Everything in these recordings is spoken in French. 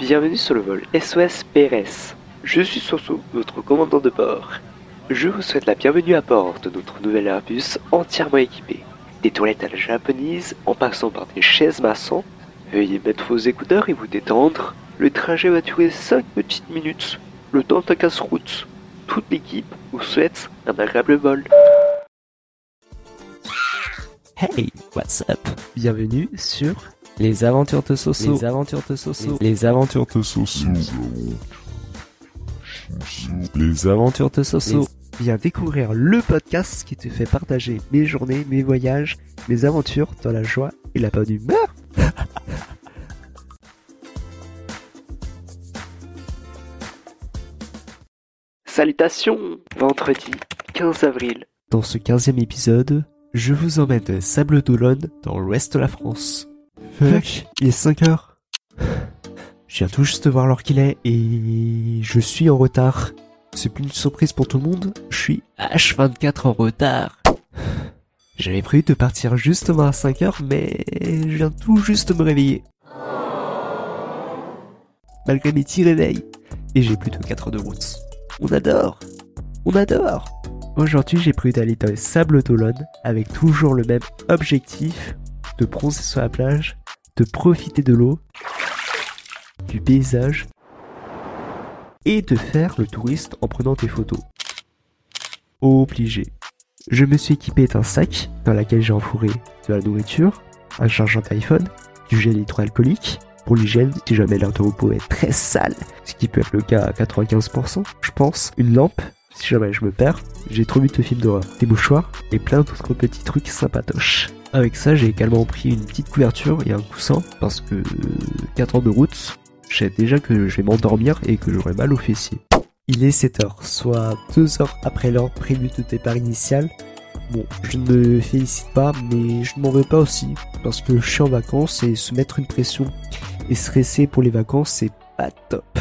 Bienvenue sur le vol SOS PRS. Je suis Soso, votre commandant de bord. Je vous souhaite la bienvenue à bord de notre nouvel Airbus entièrement équipé. Des toilettes à la japonaise, en passant par des chaises maçons. Veuillez mettre vos écouteurs et vous détendre. Le trajet va durer 5 petites minutes. Le temps d'un casse-route. Toute l'équipe vous souhaite un agréable vol. Hey, what's up? Bienvenue sur Les Aventures de Soso. Les Aventures de Soso. Les Aventures de Soso. Les Aventures de Soso. Viens découvrir le podcast qui te fait partager mes journées, mes voyages, mes aventures dans la joie et la bonne humeur. Salutations Vendredi 15 avril. Dans ce 15e épisode, je vous emmène Sable d'Olonne dans l'ouest de la France. Fuck, il est 5 heures. Je viens tout juste voir l'heure qu'il est et je suis en retard. C'est plus une surprise pour tout le monde, je suis H24 en retard. J'avais prévu de partir justement à 5 heures, mais je viens tout juste me réveiller. Malgré mes petits réveils. Et j'ai plus de 4 heures de route. On adore On adore Aujourd'hui, j'ai prévu d'aller dans les sables d'Olonne avec toujours le même objectif de bronzer sur la plage, de profiter de l'eau, du paysage et de faire le touriste en prenant des photos. Obligé. Je me suis équipé d'un sac dans lequel j'ai enfourré de la nourriture, un chargeur d'iPhone, du gel hydroalcoolique pour l'hygiène si jamais l'air de repos est très sale, ce qui peut être le cas à 95%, je pense, une lampe si jamais je me perds, j'ai trop vu de films d'horreur, des mouchoirs et plein d'autres petits trucs sympatoches. Avec ça, j'ai également pris une petite couverture et un coussin parce que 4 heures de route, je sais déjà que je vais m'endormir et que j'aurai mal aux fessiers. Il est 7 heures, soit 2 heures après l'heure prévue de départ initial. Bon, je ne me félicite pas, mais je ne m'en veux pas aussi, parce que je suis en vacances et se mettre une pression et stresser pour les vacances, c'est pas top.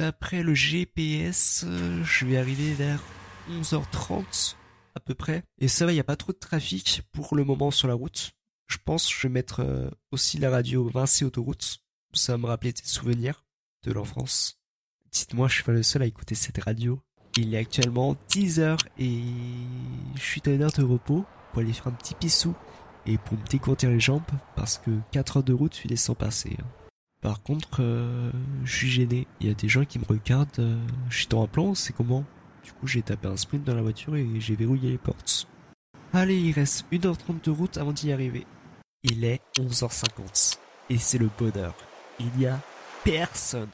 D'après le GPS, euh, je vais arriver vers 11h30 à peu près. Et ça va, il n'y a pas trop de trafic pour le moment sur la route. Je pense que je vais mettre euh, aussi la radio Vinci Autoroute. Ça va me rappeler des souvenirs de l'enfance. Dites-moi, je suis pas le seul à écouter cette radio. Il est actuellement 10h et je suis dans une heure de repos pour aller faire un petit pissou et pour me décourtir les jambes parce que 4 heures de route, je les sens passer. Par contre, euh, je suis gêné. Il y a des gens qui me regardent. euh, je suis dans un plan, c'est comment? Du coup, j'ai tapé un sprint dans la voiture et j'ai verrouillé les portes. Allez, il reste 1h30 de route avant d'y arriver. Il est 11h50. Et c'est le bonheur. Il n'y a personne.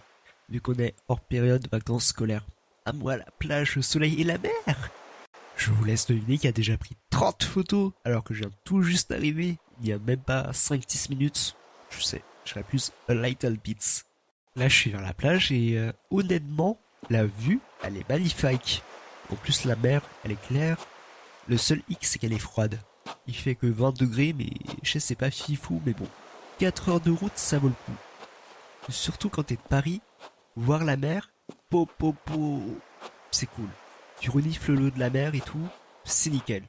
Vu qu'on est hors période de vacances scolaires. À moi la plage, le soleil et la mer. Je vous laisse deviner qui a déjà pris 30 photos alors que je viens tout juste d'arriver. Il n'y a même pas 5-10 minutes. Je sais, je plus a little bit. Là, je suis vers la plage et euh, honnêtement, la vue, elle est magnifique. En plus, la mer, elle est claire. Le seul hic, c'est qu'elle est froide. Il fait que 20 degrés, mais je sais, pas fifou, mais bon. 4 heures de route, ça vaut le coup. Surtout quand t'es de Paris, voir la mer, po po po, c'est cool. Tu renifles l'eau de la mer et tout, c'est nickel.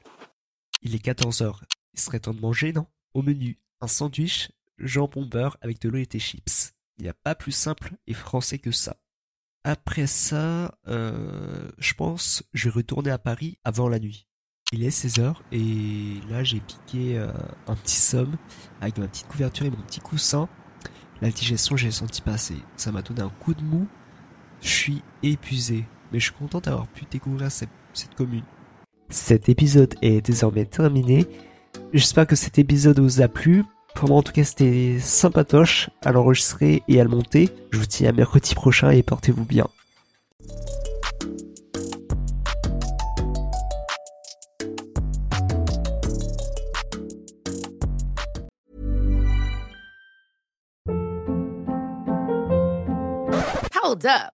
Il est 14 heures. Il serait temps de manger, non? Au menu, un sandwich, jambon beurre avec de l'eau et des chips. Il n'y a pas plus simple et français que ça. Après ça, euh, je pense, je vais retourner à Paris avant la nuit. Il est 16h et là j'ai piqué euh, un petit somme avec ma petite couverture et mon petit coussin. La digestion j'ai senti passer. Ça m'a donné un coup de mou. Je suis épuisé. Mais je suis content d'avoir pu découvrir cette, cette commune. Cet épisode est désormais terminé. J'espère que cet épisode vous a plu. En tout cas, c'était sympatoche à l'enregistrer et à le monter. Je vous dis à mercredi prochain et portez-vous bien. Hold up.